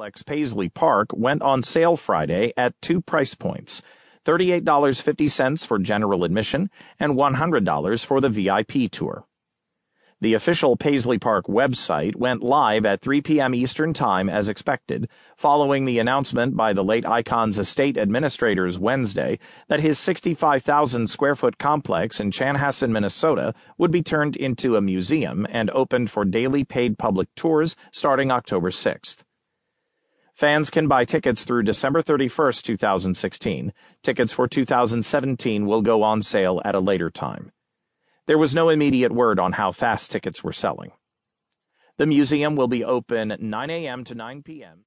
complex Paisley Park went on sale Friday at two price points $38.50 for general admission and $100 for the VIP tour. The official Paisley Park website went live at 3 p.m. Eastern Time as expected, following the announcement by the late icon's estate administrators Wednesday that his 65,000 square foot complex in Chanhassen, Minnesota would be turned into a museum and opened for daily paid public tours starting October 6th. Fans can buy tickets through December 31st, 2016. Tickets for 2017 will go on sale at a later time. There was no immediate word on how fast tickets were selling. The museum will be open 9 a.m. to 9 p.m.